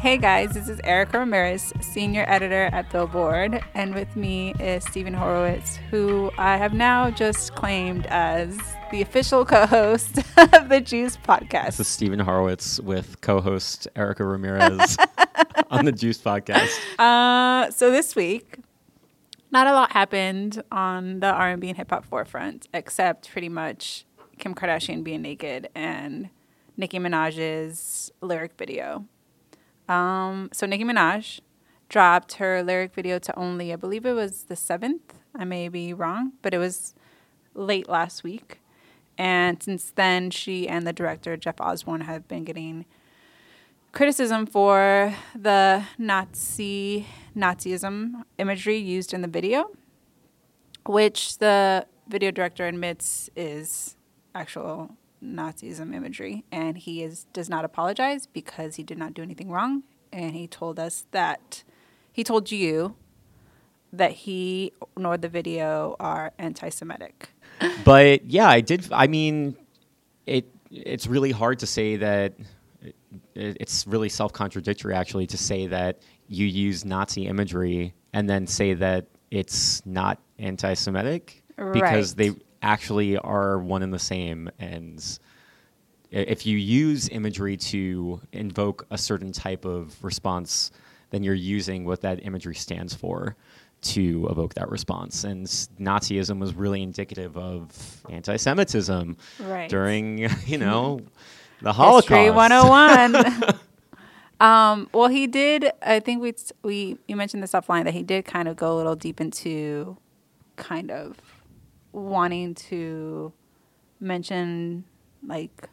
Hey guys, this is Erika Ramirez, senior editor at Billboard, and with me is Steven Horowitz, who I have now just claimed as the official co-host of the Juice podcast. This is Steven Horowitz with co-host Erika Ramirez on the Juice podcast. Uh, so this week, not a lot happened on the R&B and hip hop forefront, except pretty much Kim Kardashian being naked and Nicki Minaj's lyric video. Um, so Nicki Minaj dropped her lyric video to only, I believe it was the seventh. I may be wrong, but it was late last week. And since then, she and the director Jeff Osborne have been getting criticism for the Nazi Nazism imagery used in the video, which the video director admits is actual Nazism imagery, and he is does not apologize because he did not do anything wrong, and he told us that he told you that he nor the video are anti-Semitic. But yeah, I did. I mean, it it's really hard to say that. It, it's really self-contradictory, actually, to say that you use Nazi imagery and then say that it's not anti-Semitic because they actually are one and the same. And if you use imagery to invoke a certain type of response, then you're using what that imagery stands for to evoke that response. And Nazism was really indicative of anti-Semitism Right. during, you know, the Holocaust. History 101. um, well, he did. I think we we you mentioned this offline that he did kind of go a little deep into kind of wanting to mention like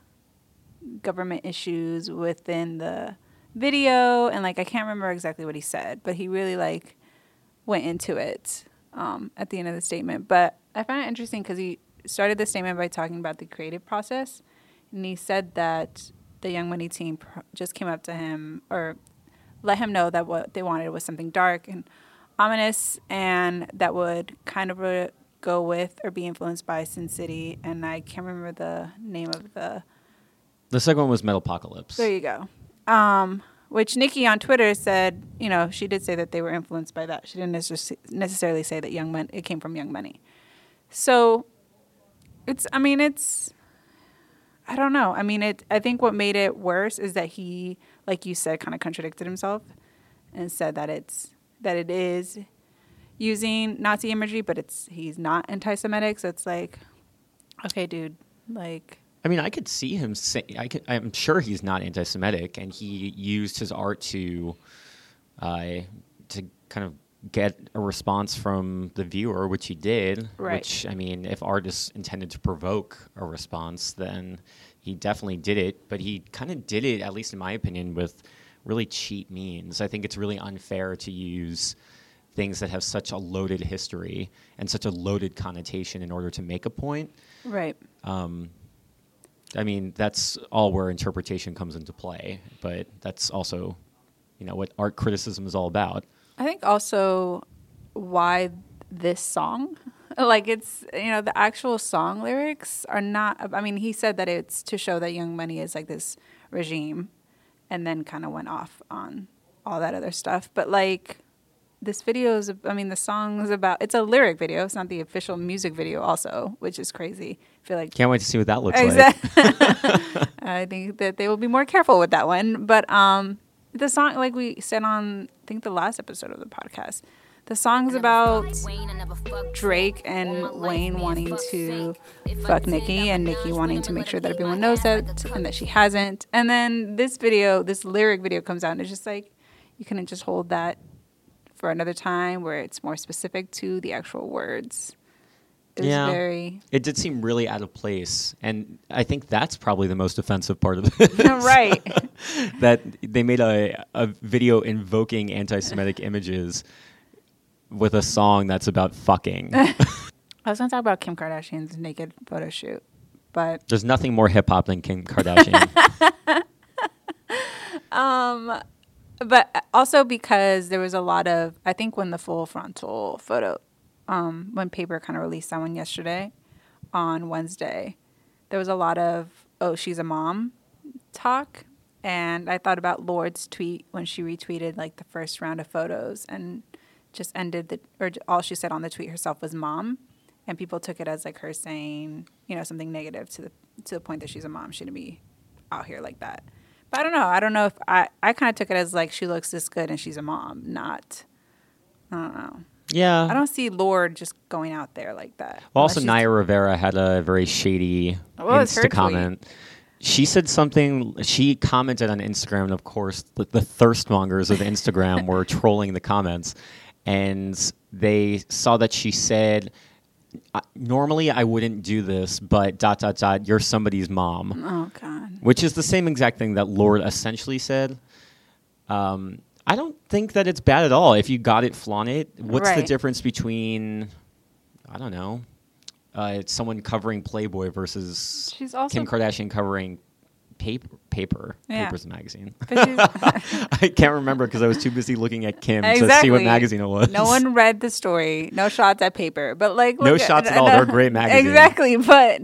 government issues within the video and like I can't remember exactly what he said, but he really like went into it um, at the end of the statement. But I found it interesting because he started the statement by talking about the creative process, and he said that the Young Money team pr- just came up to him or let him know that what they wanted was something dark and ominous, and that would kind of uh, go with or be influenced by Sin City. And I can't remember the name of the The second one was Metalopocalypse. there you go. Um, which Nicki on Twitter said, you know, she did say that they were influenced by that. She didn't necess- necessarily say that Young Money it came from Young Money. So it's I mean it's I don't know. I mean it I think what made it worse is that he like you said kind of contradicted himself and said that it's that it is using Nazi imagery but it's he's not anti-Semitic. So it's like okay, dude, like I mean, I could see him say. I could, I'm sure he's not anti-Semitic, and he used his art to, uh, to kind of get a response from the viewer, which he did. Right. Which I mean, if art is intended to provoke a response, then he definitely did it. But he kind of did it, at least in my opinion, with really cheap means. I think it's really unfair to use things that have such a loaded history and such a loaded connotation in order to make a point. right. Um, I mean, that's all where interpretation comes into play, but that's also, you know, what art criticism is all about. I think also why this song, like it's you know the actual song lyrics are not. I mean, he said that it's to show that Young Money is like this regime, and then kind of went off on all that other stuff. But like, this video is, I mean, the song is about, it's a lyric video. It's not the official music video, also, which is crazy. I feel like Can't wait to see what that looks like. I think that they will be more careful with that one. But um, the song, like we said on, I think the last episode of the podcast, the song's about Drake and Wayne wanting to fuck Nicki and Nicki wanting to make sure that everyone knows that and that she hasn't. And then this video, this lyric video comes out and it's just like, you couldn't just hold that for another time where it's more specific to the actual words. It Yeah. very It did seem really out of place, and I think that's probably the most offensive part of it. right. that they made a a video invoking anti-Semitic images with a song that's about fucking. I was gonna talk about Kim Kardashian's naked photo shoot, but There's nothing more hip hop than Kim Kardashian. Um, but also because there was a lot of I think when the full frontal photo, um, when Paper kind of released that one yesterday, on Wednesday, there was a lot of oh she's a mom talk, and I thought about Lorde's tweet when she retweeted like the first round of photos and just ended the or all she said on the tweet herself was mom, and people took it as like her saying you know something negative to the to the point that she's a mom. She shouldn't be out here like that. But I don't know. I don't know if I I kind of took it as like she looks this good and she's a mom, not. I don't know. yeah. I don't see Lorde just going out there like that. Well, also, Naya Rivera had a very shady her Insta comment. She said something. She commented on Instagram, and of course, the, the thirstmongers of Instagram were trolling the comments, and they saw that she said, "Uh, "Normally, I wouldn't do this, but dot dot dot. You're somebody's mom," Oh God. which is the same exact thing that Lorde essentially said. Um, I don't think that it's bad at all. If you got it, flaunt it. What's the difference between, I don't know, uh, someone covering Playboy versus She's also- Kim Kardashian covering paper? Paper. Yeah. Paper's a magazine. I can't remember because I was too busy looking at Kim to see exactly. what magazine it was. No one read the story. No shots at paper. But like, No look shots at all. They're great magazine. Exactly. But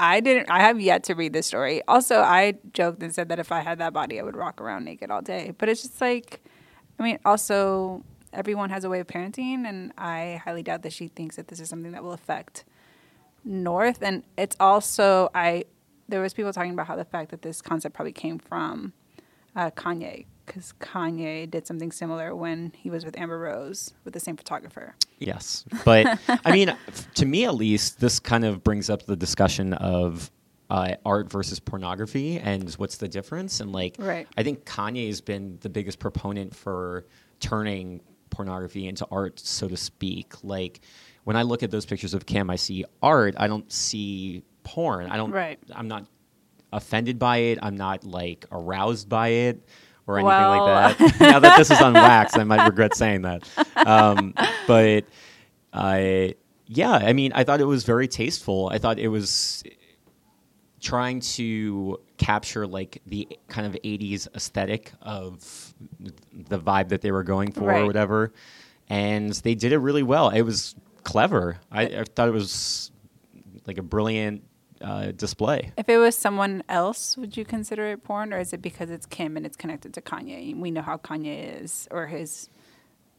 I didn't. I have yet to read the story. Also, I joked and said that if I had that body, I would walk around naked all day. But it's just like, I mean, also everyone has a way of parenting, and I highly doubt that she thinks that this is something that will affect North. And it's also I. There was people talking about how the fact that this concept probably came from uh, Kanye because Kanye did something similar when he was with Amber Rose with the same photographer. Yes, but I mean, to me at least, this kind of brings up the discussion of uh, art versus pornography and what's the difference. And like, Right. I think Kanye has been the biggest proponent for turning pornography into art, so to speak. Like, when I look at those pictures of Kim, I see art. I don't see porn. I don't. Right. I'm not offended by it. I'm not like aroused by it. Or anything Well- like that. now that this is on wax, I might regret saying that. Um, but I, yeah, I mean, I thought it was very tasteful. I thought it was trying to capture like the kind of 80s aesthetic of the vibe that they were going for or whatever. And they did it really well. It was clever. I, I thought it was like a brilliant uh, display. If it was someone else, would you consider it porn, or is it because it's Kim and it's connected to Kanye? We know how Kanye is, or his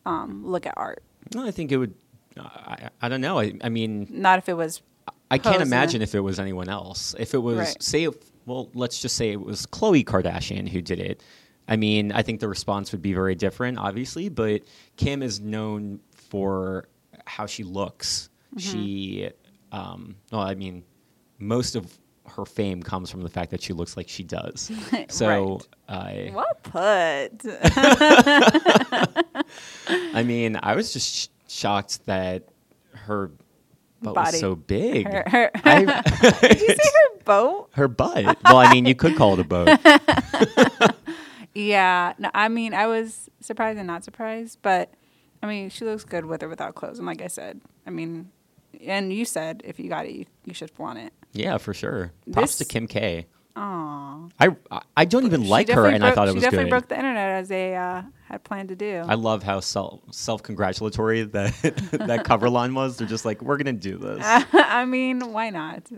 um, look at art. No, I think it would. I, I don't know. I, I mean, Not if it was. I can't imagine if it was anyone else. If it was, Right. say, if, well, let's just say it was Khloe Kardashian who did it. I mean, I think the response would be very different, obviously, but Kim is known for how she looks. Mm-hmm. She, um, well, I mean, most of her fame comes from the fact that she looks like she does. So, I, Well put. I mean, I was just sh- shocked that her butt Body. was so big. Her, her, I- did you say her boat? her butt. Well, I mean, you could call it a boat. Yeah. No, I mean, I was surprised and not surprised, but I mean, she looks good with or without clothes. And like I said, I mean, and you said if you got it, you, you should flaunt it. Yeah, for sure. Props to Kim K. Aw. I I don't even like her, and I thought it was she definitely broke the internet as they uh, had planned to do. I love how self self congratulatory that that cover line was. They're just like, we're gonna do this. I mean, why not?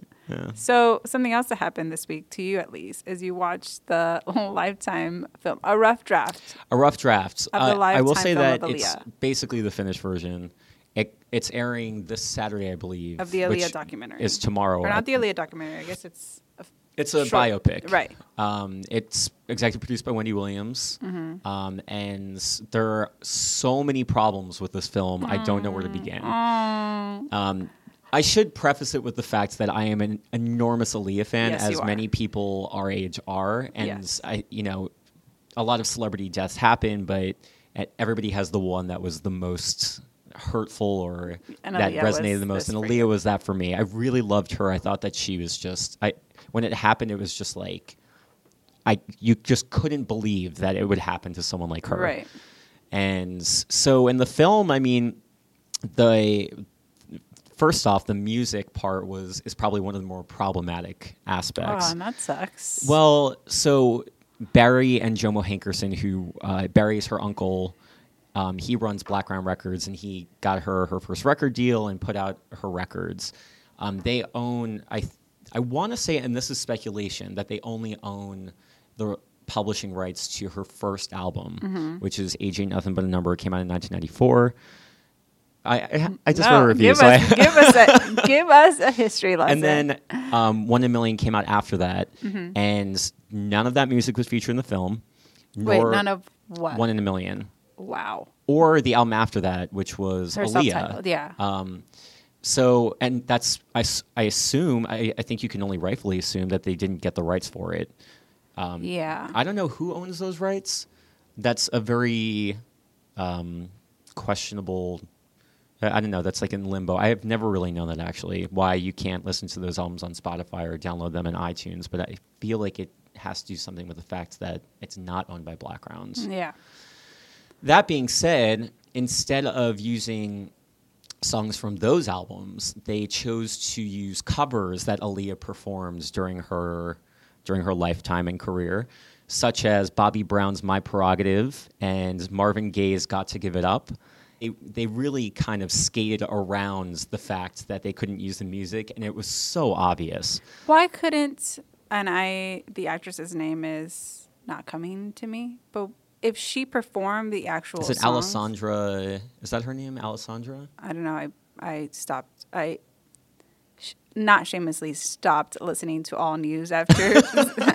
So something else that happened this week to you, at least, is you watched the Lifetime film, a rough draft. A rough draft. Of the Uh, I will say that it's basically the finished version. It, it's airing this Saturday, I believe. Of the Aaliyah which documentary. Is tomorrow. Or not the Aaliyah documentary. I guess it's. A It's a short- biopic, Right. Um, it's executive produced by Wendy Williams, Mm-hmm. um, and there are so many problems with this film. I don't know where to begin. Um, I should preface it with the fact that I am an enormous Aaliyah fan, Yes, as many people our age are, and Yes. I, you know, a lot of celebrity deaths happen, but everybody has the one that was the most hurtful or And that Aaliyah resonated the most. And Aaliyah was that for me. I really loved her. I thought that she was just I when it happened, it was just like I you just couldn't believe that it would happen to someone like her. Right. And so in the film, I mean, the first off, the music part was is probably one of the more problematic aspects. Oh, and that sucks. Well, so Barry and Jomo Hankerson, who uh, Barry is her uncle, um, he runs Blackground Records, and he got her her first record deal and put out her records. Um, they own, I, th- I want to say, and this is speculation, that they only own the publishing rights to her first album, which is "Age Ain't Nothing But a Number." It came out in 1994. I I, I just no, wrote a review, give so us, I, give us a give us a history lesson. and then um, One in a Million came out after that, Mm-hmm. and none of that music was featured in the film. wait, none of what? One in a Million, wow. or the album after that, which was Her Aaliyah. yeah. Um, so, and that's I, I assume I, I think you can only rightfully assume that they didn't get the rights for it. yeah. I don't know who owns those rights. That's a very um, questionable. I I don't know. That's like in limbo. I have never really known that actually. Why you can't listen to those albums on Spotify or download them in iTunes, but I feel like it has to do something with the fact that it's not owned by Blackgrounds. yeah. That being said, instead of using songs from those albums, they chose to use covers that Aaliyah performed during her during her lifetime and career, such as Bobby Brown's "My Prerogative" and Marvin Gaye's "Got to Give It Up." It, they really kind of skated around the fact that they couldn't use the music, and it was so obvious. Why couldn't and I the actress's name is not coming to me, but if she performed the actual Is it songs- Alessandra? Is that her name, Alessandra? I don't know. I I stopped. I sh- not shamelessly stopped listening to all news after.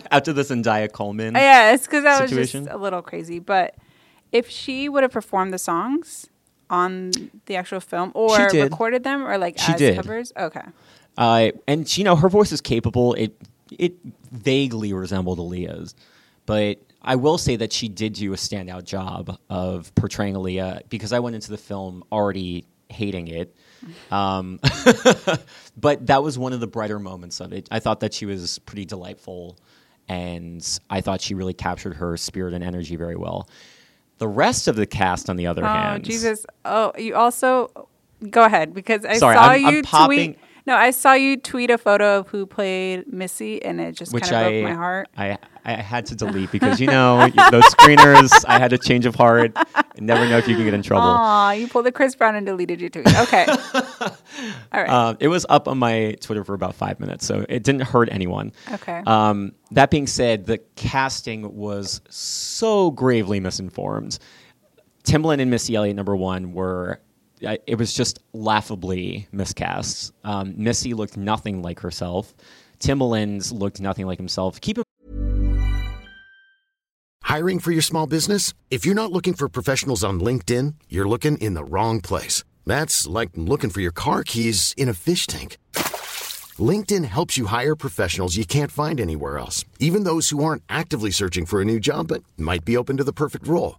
After the Zendaya Coleman. yeah, it's because I was just a little crazy. But if she would have performed the songs on the actual film or recorded them or like She as did. covers, okay. Uh, and you know her voice is capable. It it vaguely resembled Aaliyah's, but I will say that she did do a standout job of portraying Aaliyah because I went into the film already hating it. Um, but that was one of the brighter moments of it. I thought that she was pretty delightful, and I thought she really captured her spirit and energy very well. The rest of the cast, on the other Oh hand, Jesus! Oh, you also go ahead because I Sorry, saw I'm- I'm you popping- tweet. No, I saw you tweet a photo of who played Missy, and it just which kind of I, broke my heart. I I had to delete because you know those screeners. I had a change of heart. You never know if you can get in trouble. Aw, you pulled the Chris Brown and deleted your tweet. Okay. All right. Uh, it was up on my Twitter for about five minutes, so it didn't hurt anyone. Okay. Um, that being said, the casting was so gravely misinformed. Timbaland and Missy Elliott, number one, were. It was just laughably miscast. Um, Missy looked nothing like herself. Timbaland looked nothing like himself. Keep in Hiring for your small business? If you're not looking for professionals on LinkedIn, you're looking in the wrong place. That's like looking for your car keys in a fish tank. LinkedIn helps you hire professionals you can't find anywhere else, even those who aren't actively searching for a new job but might be open to the perfect role.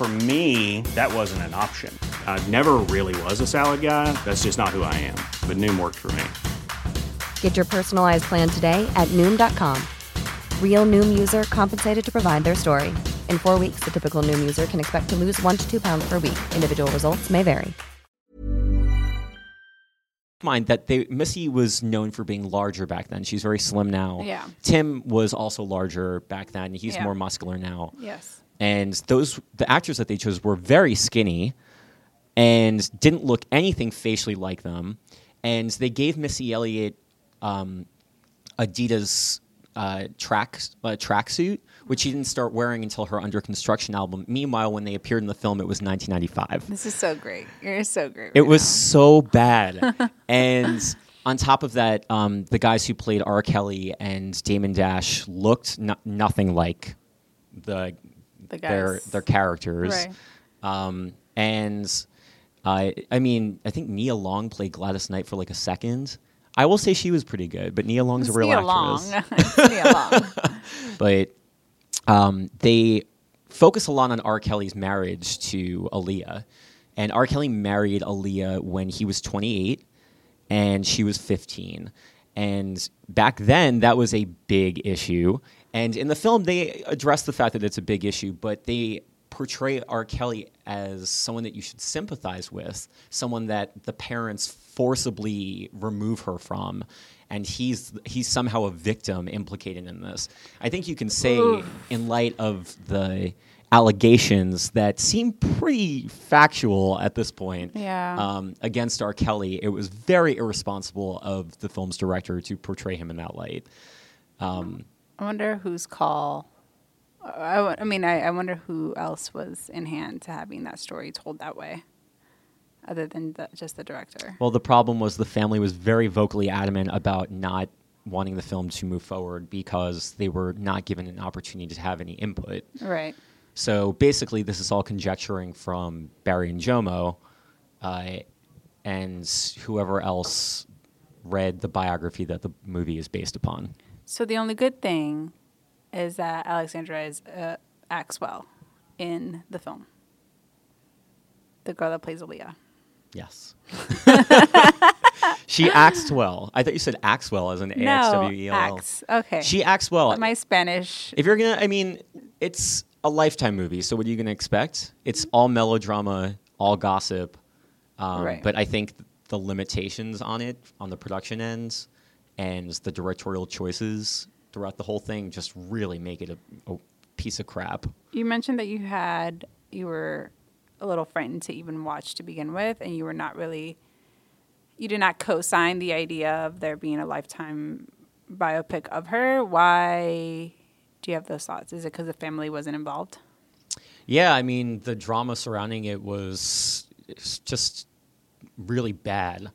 For me, that wasn't an option. I never really was a salad guy. That's just not who I am. But Noom worked for me. Get your personalized plan today at Noom.com. Real Noom user compensated to provide their story. In four weeks, the typical Noom user can expect to lose one to two pounds per week. Individual results may vary. mind that they Missy was known for being larger back then. She's very slim now. Yeah. Tim was also larger back then. He's Yeah. more muscular now. Yes. And those the actors that they chose were very skinny and didn't look anything facially like them. And they gave Missy Elliott um, Adidas uh, track uh, tracksuit, which she didn't start wearing until her Under Construction album. Meanwhile, when they appeared in the film, it was 1995. This is so great. You're so great. It was now. so bad. and on top of that, um, the guys who played R. Kelly and Damon Dash looked no- nothing like the, The their their characters. Right. Um, and I I mean, I think Nia Long played Gladys Knight for like a second. I will say she was pretty good, but Nia Long's a real Nia actress Long. It's Nia Long. but um, they focus a lot on R. Kelly's marriage to Aaliyah. And R. Kelly married Aaliyah when he was 28 and she was 15. And back then, that was a big issue. And in the film, they address the fact that it's a big issue, but they portray R. Kelly as someone that you should sympathize with, someone that the parents forcibly remove her from, and he's he's somehow a victim implicated in this. I think you can say, in light of the allegations that seem pretty factual at this point Yeah. um, against R. Kelly, it was very irresponsible of the film's director to portray him in that light. Um, I wonder whose call. I mean, I, I wonder who else was in hand to having that story told that way, other than the, just the director. Well, the problem was the family was very vocally adamant about not wanting the film to move forward because they were not given an opportunity to have any input. Right. So basically, this is all conjecturing from Barry and Jomo, uh, and whoever else read the biography that the movie is based upon. So the only good thing is that Alexandra is uh, acts well in the film. The girl that plays Aaliyah. Yes. she acts well. I thought you said acts well as an A X W E L L. acts. Okay. She acts well. My Spanish. If you're gonna, I mean, it's a lifetime movie. So what are you gonna expect? It's all melodrama, all gossip. Um, Right. But I think the limitations on it, on the production ends, and the directorial choices throughout the whole thing, just really make it a, a piece of crap. You mentioned that you had you were a little frightened to even watch to begin with, and you were not really. You did not co-sign the idea of there being a lifetime biopic of her. Why do you have those thoughts? Is it because the family wasn't involved? Yeah, I mean, the drama surrounding it was just really bad.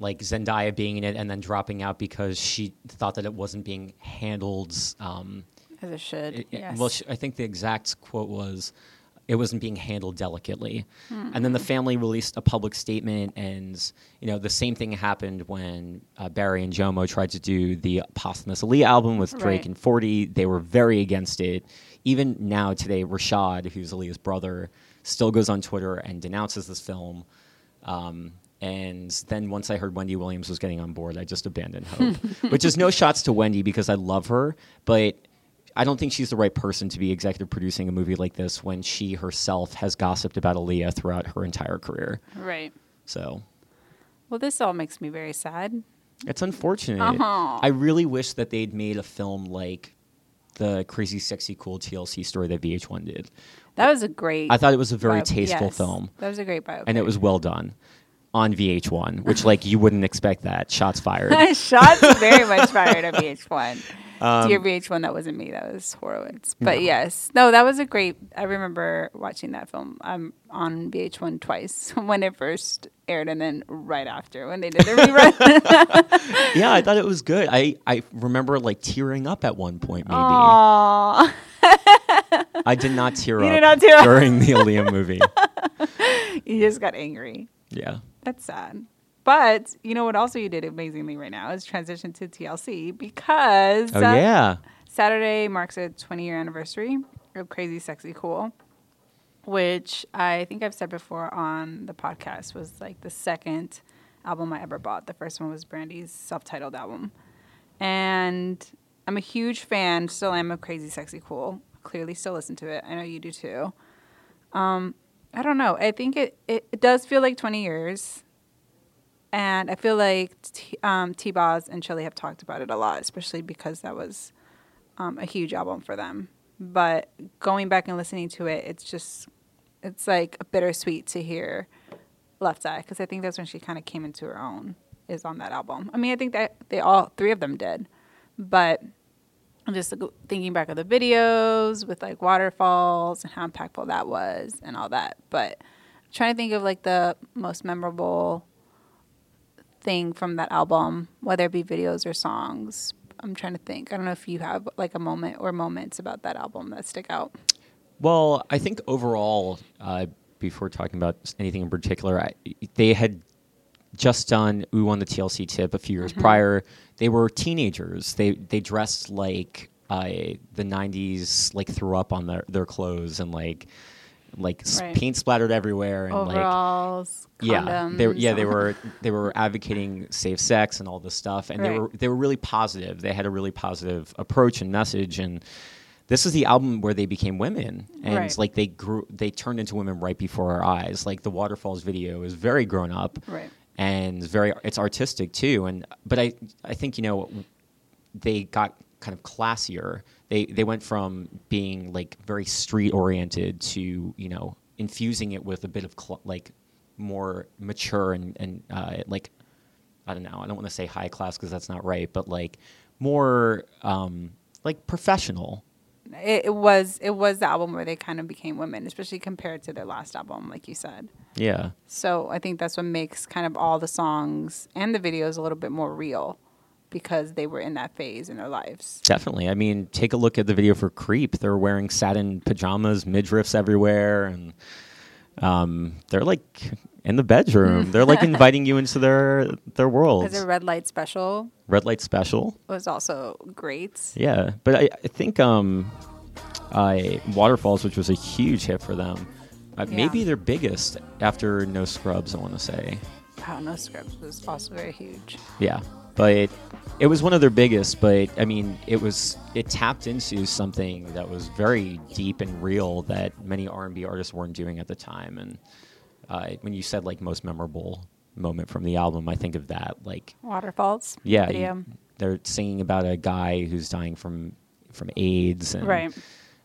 Like Zendaya being in it and then dropping out because she thought that it wasn't being handled. Um, As it should. it- yes. Well, sh I think the exact quote was, "It wasn't being handled delicately." And then the family released a public statement, and you know the same thing happened when uh, Barry and Jomo tried to do the posthumous Aaliyah album with Drake Right. and Forty. They were very against it. Even now today, Rashad, who's Aaliyah's brother, still goes on Twitter and denounces this film. Um, and then once I heard Wendy Williams was getting on board, I just abandoned hope. Which is no shots to Wendy because I love her, but I don't think she's the right person to be executive producing a movie like this when she herself has gossiped about Aaliyah throughout her entire career. right. So Well, this all makes me very sad. it's unfortunate. Uh-huh. I really wish that they'd made a film like the Crazy Sexy Cool TLC story that VH1 did. That was a great. I thought it was a very bio- tasteful yes, film. That was a great biopic. and it was well done on VH1, which like you wouldn't expect that. Shots fired. Shots very much fired at VH1. Um, Dear VH1, that wasn't me. That was Horowitz. But yes, no, that was a great. I remember watching that film um, on VH1 twice when it first aired, and then right after when they did the rerun. yeah, I thought it was good. I, I remember like tearing up at one point. Maybe Aww. I did not tear You up did not tear up. during the Aaliyah movie. you just got angry. Yeah. That's sad. But you know what? Also, you did amazingly right now is transition to TLC because Oh uh, yeah. Saturday marks a 20 year anniversary of Crazy Sexy Cool, which I think I've said before on the podcast was like the second album I ever bought. The first one was Brandy's self titled album. And I'm a huge fan, still am, of Crazy Sexy Cool. clearly still listen to it. I know you do too. Um, I don't know. I think it, it, it does feel like 20 years. And I feel like T, um, T-Boz and Chili have talked about it a lot, especially because that was um, a huge album for them. But going back and listening to it, it's just, it's like bittersweet to hear Left Eye because I think that's when she kind of came into her own is on that album. I mean, I think that they all three of them did, but I'm just thinking back of the videos with like waterfalls and how impactful that was and all that. But I'm trying to think of like the most memorable thing from that album, whether it be videos or songs. I'm trying to think. I don't know if you have like a moment or moments about that album that stick out. Well, I think overall, uh, before talking about anything in particular, I, they had just done Ooh on the TLC tip a few years Mm-hmm. prior. They were teenagers. They they dressed like uh, the '90s, like threw up on their, their clothes and like like Right. paint splattered everywhere and like Overalls, yeah, they yeah they were they were advocating safe sex and all this stuff, and they were they were really positive. They had a really positive approach and message, and this is the album where they became women, and Right. like they grew they turned into women right before our eyes. Like the Waterfalls video is very grown up, Right. And very it's artistic too. And but I I think you know they got kind of classier. They they went from being like very street oriented to you know infusing it with a bit of cl- like more mature and and uh, like I don't know. I don't want to say high class because that's not right, but like more um, like professional. It, it was it was the album where they kind of became women, especially compared to their last album, like you said. Yeah. So I think that's what makes kind of all the songs and the videos a little bit more real because they were in that phase in their lives. Definitely. I mean, take a look at the video for Creep. They're wearing satin pajamas, midriffs everywhere, and um, they're like in the bedroom. they're like inviting you into their their world. Because a red light special Red light special. was also great. Yeah, but I, I think um, I Waterfalls, which was a huge hit for them, uh, Yeah. maybe their biggest after No Scrubs. I want to say. Wow, No Scrubs was also very huge. Yeah, but it, was one of their biggest. But I mean, it was it tapped into something that was very deep and real that many R and B artists weren't doing at the time. And uh, when you said like most memorable moment from the album, I think of that. Like, Waterfalls. yeah, you- they're singing about a guy who's dying from from AIDS and Right.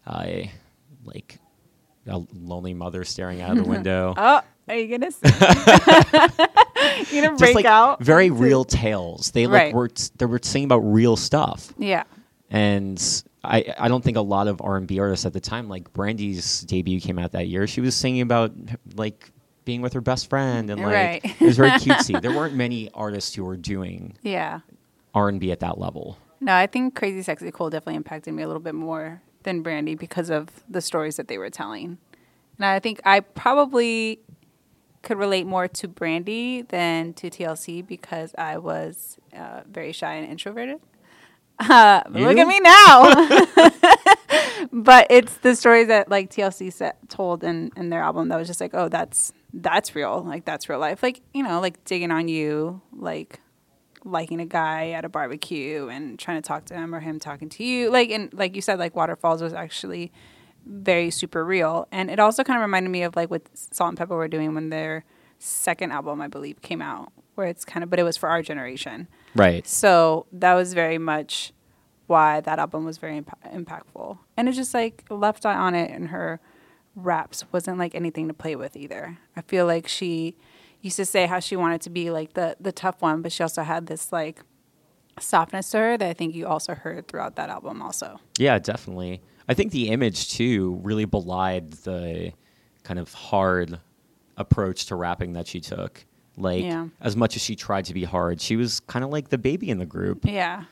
uh, like a lonely mother staring out of the window. Oh, are you gonna? Sing? you gonna break like out? very real tales. They like Right. were they were singing about real stuff. Yeah. and I, I don't think a lot of R and B artists at the time, like Brandy's debut came out that year. She was singing about like being with her best friend, and like Right. it was very cutesy. there weren't many artists who were doing Yeah. R and B at that level. No, I think Crazy Sexy Cool definitely impacted me a little bit more than Brandy because of the stories that they were telling. And I think I probably could relate more to Brandy than to TLC because I was uh, very shy and introverted. Uh, look at me now. but it's the stories that like TLC set, told in, in their album that was just like, oh, that's that's real. Like that's real life. Like you know, like digging on you, like liking a guy at a barbecue and trying to talk to him or him talking to you. Like and like you said, like Waterfalls was actually very super real. And it also kind of reminded me of like what Salt-N-Pepa were doing when their second album, I believe, came out, where it's kind of but it was for our generation. Right. So that was very much why that album was very imp- impactful. And it's just like Left Eye on it and her raps wasn't like anything to play with either. I feel like she used to say how she wanted to be like the the tough one, but she also had this like softness to her that I think you also heard throughout that album also. Yeah, definitely. I think the image too really belied the kind of hard approach to rapping that she took. Like Yeah. as much as she tried to be hard, she was kind of like the baby in the group. Yeah.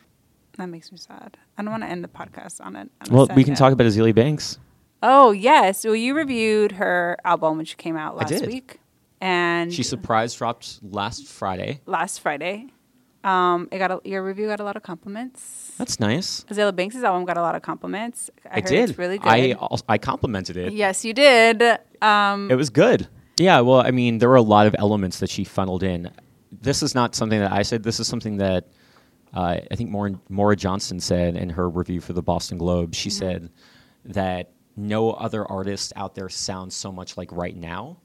That makes me sad. I don't want to end the podcast on it. Well, we can note. talk about Azealia Banks. Oh yes. Well, you reviewed her album when she came out last did. week, and She surprise dropped last Friday. last Friday. Um, it got a, your review got a lot of compliments. That's nice. Azealia Banks' album got a lot of compliments. I, I, heard did. It's really good. I also, I complimented it. yes, you did. Um, It was good. Yeah, well, I mean, there were a lot of elements that she funneled in. This is not something that I said. This is something that uh, I think Maura, Maura Johnston said in her review for the Boston Globe. She said that no other artist out there sounds so much like right now.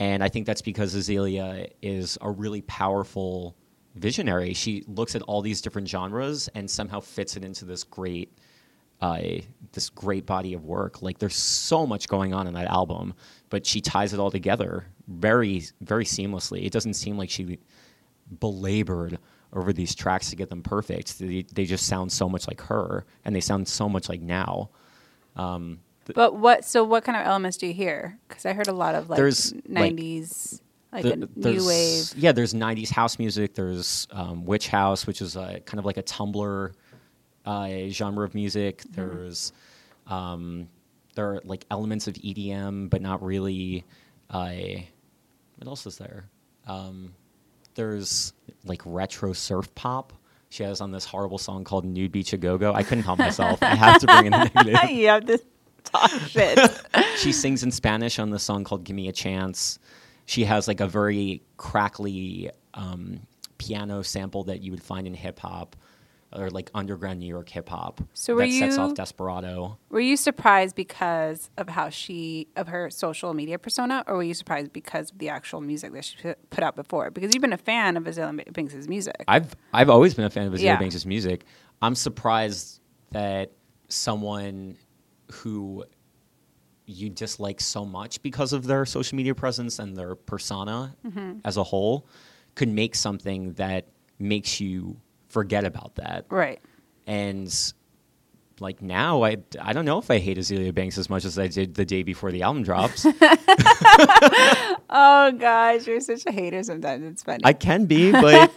And I think that's because Azealia is a really powerful visionary. She looks at all these different genres and somehow fits it into this great uh, this great body of work. Like there's so much going on in that album, but she ties it all together very, very seamlessly. It doesn't seem like she belabored over these tracks to get them perfect. They, they just sound so much like her, and they sound so much like now. Um, But what? So what kind of elements do you hear? Because I heard a lot of like There's, '90s, like, the- a new there's- wave. Yeah, there's '90s house music. There's um, witch house, which is a, kind of like a Tumblr uh, genre of music. Mm-hmm. There's um, there are like elements of EDM, but not really. Uh, what else is there? Um, there's like retro surf pop. She has on this horrible song called "Nude Beach a Go Go." I couldn't help myself. I have to bring in the negative. you have to talk shit. she sings in Spanish on the song called "Give Me a Chance." She has like a very crackly um, piano sample that you would find in hip hop or like underground New York hip hop. So were that sets you- off Desperado. Were you surprised because of how she of her social media persona, or were you surprised because of the actual music that she put- out before? Because you've been a fan of Azealia Banks' music. I've I've always been a fan of Azealia Yeah. Banks' music. I'm surprised that someone who you dislike so much because of their social media presence and their persona Mm-hmm. as a whole could make something that makes you forget about that. right. And like now, I I don't know if I hate Azealia Banks as much as I did the day before the album drops. Oh gosh, you're such a hater. Sometimes it's funny. I can be, but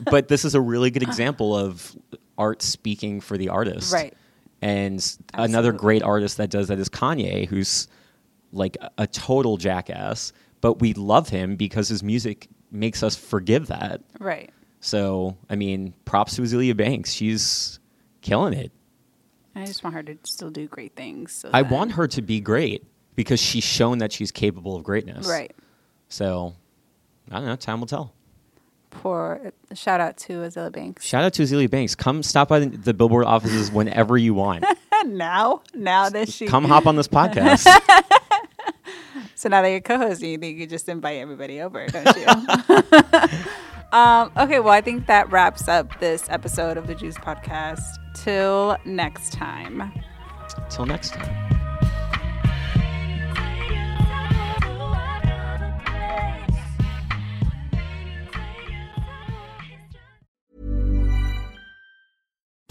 but this is a really good example of art speaking for the artist. Right. And another great artist that does that is Kanye, who's like a, total jackass, but we love him because his music makes us forgive that. right. So, I mean, props to Azealia Banks. She's killing it. I just want her to still do great things. So I want her to be great because she's shown that she's capable of greatness. Right. So, I don't know. Time will tell. For shout out to Azealia Banks. Shout out to Azealia Banks. Come stop by the, the Billboard offices whenever you want. now, now that she Come hop on this podcast. So now that you're co-hosting, you think you just invite everybody over, don't you? um, okay, well, I think that wraps up this episode of the Juice Podcast. Till next time. Till next time.